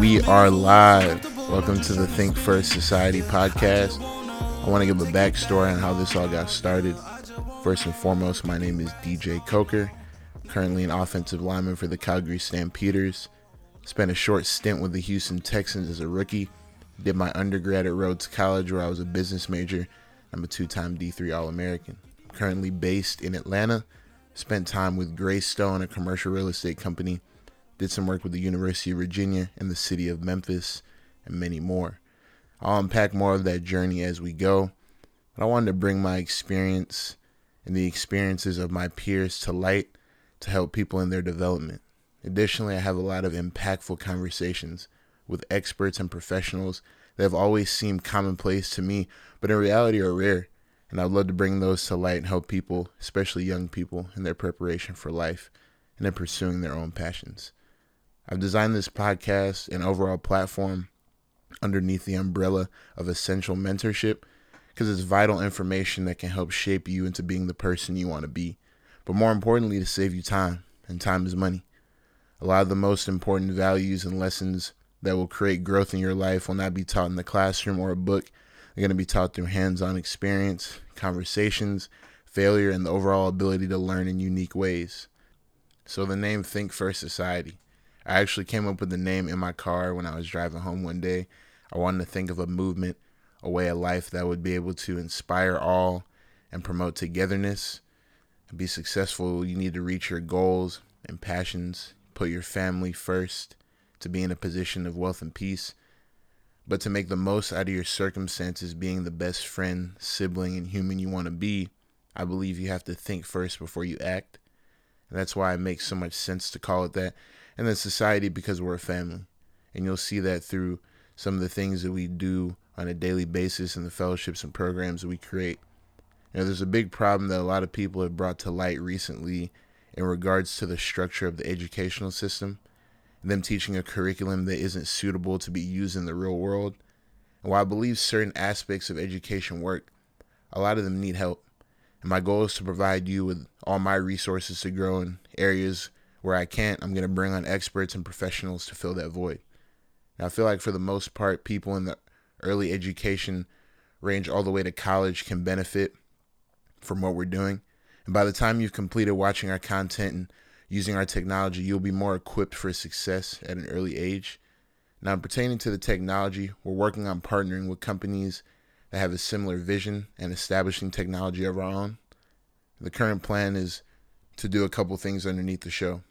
are live. Welcome to the Think First Society podcast. I want to give a backstory on how this all got started. First and foremost, my name is DJ Coker, currently an offensive lineman for the Calgary Stampeders. Spent a short stint with the Houston Texans as a rookie. Did my undergrad at Rhodes College, where I was a business major. I'm a two time D3 All American. Currently based in Atlanta. Spent time with Greystone, a commercial real estate company did some work with the University of Virginia and the city of Memphis, and many more. I'll unpack more of that journey as we go, but I wanted to bring my experience and the experiences of my peers to light to help people in their development. Additionally, I have a lot of impactful conversations with experts and professionals that have always seemed commonplace to me, but in reality are rare. And I'd love to bring those to light and help people, especially young people, in their preparation for life and in pursuing their own passions. I've designed this podcast and overall platform underneath the umbrella of essential mentorship because it's vital information that can help shape you into being the person you want to be. But more importantly, to save you time, and time is money. A lot of the most important values and lessons that will create growth in your life will not be taught in the classroom or a book. They're going to be taught through hands on experience, conversations, failure, and the overall ability to learn in unique ways. So, the name Think First Society I actually came up with the name in my car when I was driving home one day. I wanted to think of a movement, a way of life that would be able to inspire all and promote togetherness. And be successful, you need to reach your goals and passions, put your family first to be in a position of wealth and peace. But to make the most out of your circumstances, being the best friend, sibling, and human you want to be, I believe you have to think first before you act. And that's why it makes so much sense to call it that and then society because we're a family. And you'll see that through some of the things that we do on a daily basis and the fellowships and programs that we create. You know, there's a big problem that a lot of people have brought to light recently in regards to the structure of the educational system, them teaching a curriculum that isn't suitable to be used in the real world. And while I believe certain aspects of education work, a lot of them need help. And my goal is to provide you with all my resources to grow in areas where I can't, I'm going to bring on experts and professionals to fill that void. I feel like for the most part, people in the early education range all the way to college can benefit from what we're doing. And by the time you've completed watching our content and using our technology, you'll be more equipped for success at an early age. Now, pertaining to the technology, we're working on partnering with companies that have a similar vision and establishing technology of our own. The current plan is to do a couple things underneath the show.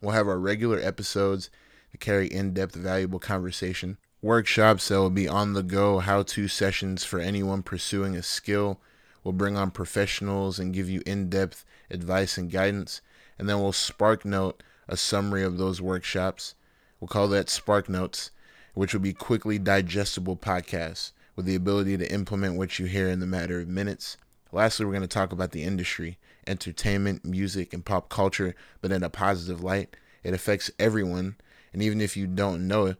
We'll have our regular episodes that carry in depth, valuable conversation, workshops that will be on the go, how to sessions for anyone pursuing a skill. We'll bring on professionals and give you in depth advice and guidance. And then we'll spark note a summary of those workshops. We'll call that Spark Notes, which will be quickly digestible podcasts with the ability to implement what you hear in the matter of minutes. Lastly, we're going to talk about the industry, entertainment, music, and pop culture, but in a positive light. It affects everyone. And even if you don't know it,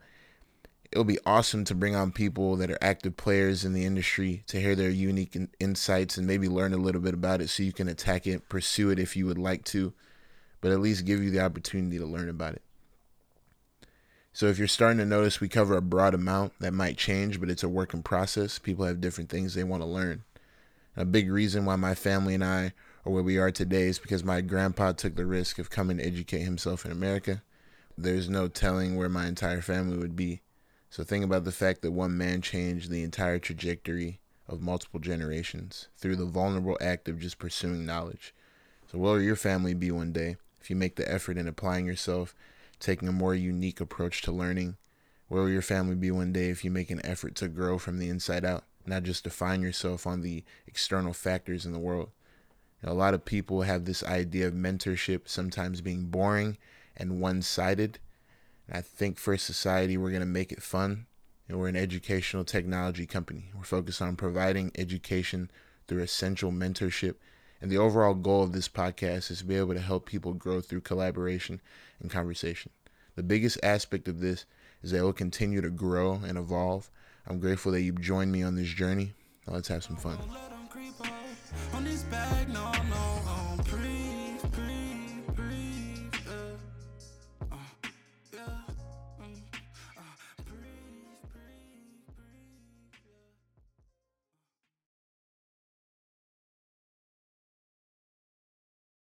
it'll be awesome to bring on people that are active players in the industry to hear their unique in- insights and maybe learn a little bit about it so you can attack it, pursue it if you would like to, but at least give you the opportunity to learn about it. So if you're starting to notice we cover a broad amount that might change, but it's a work in process. People have different things they want to learn. A big reason why my family and I are where we are today is because my grandpa took the risk of coming to educate himself in America. There's no telling where my entire family would be. So think about the fact that one man changed the entire trajectory of multiple generations through the vulnerable act of just pursuing knowledge. So where will your family be one day if you make the effort in applying yourself, taking a more unique approach to learning? Where will your family be one day if you make an effort to grow from the inside out? Not just define yourself on the external factors in the world. You know, a lot of people have this idea of mentorship sometimes being boring and one sided. I think for society, we're going to make it fun. And we're an educational technology company. We're focused on providing education through essential mentorship. And the overall goal of this podcast is to be able to help people grow through collaboration and conversation. The biggest aspect of this is that it will continue to grow and evolve I'm grateful that you joined me on this journey. Now let's have some fun.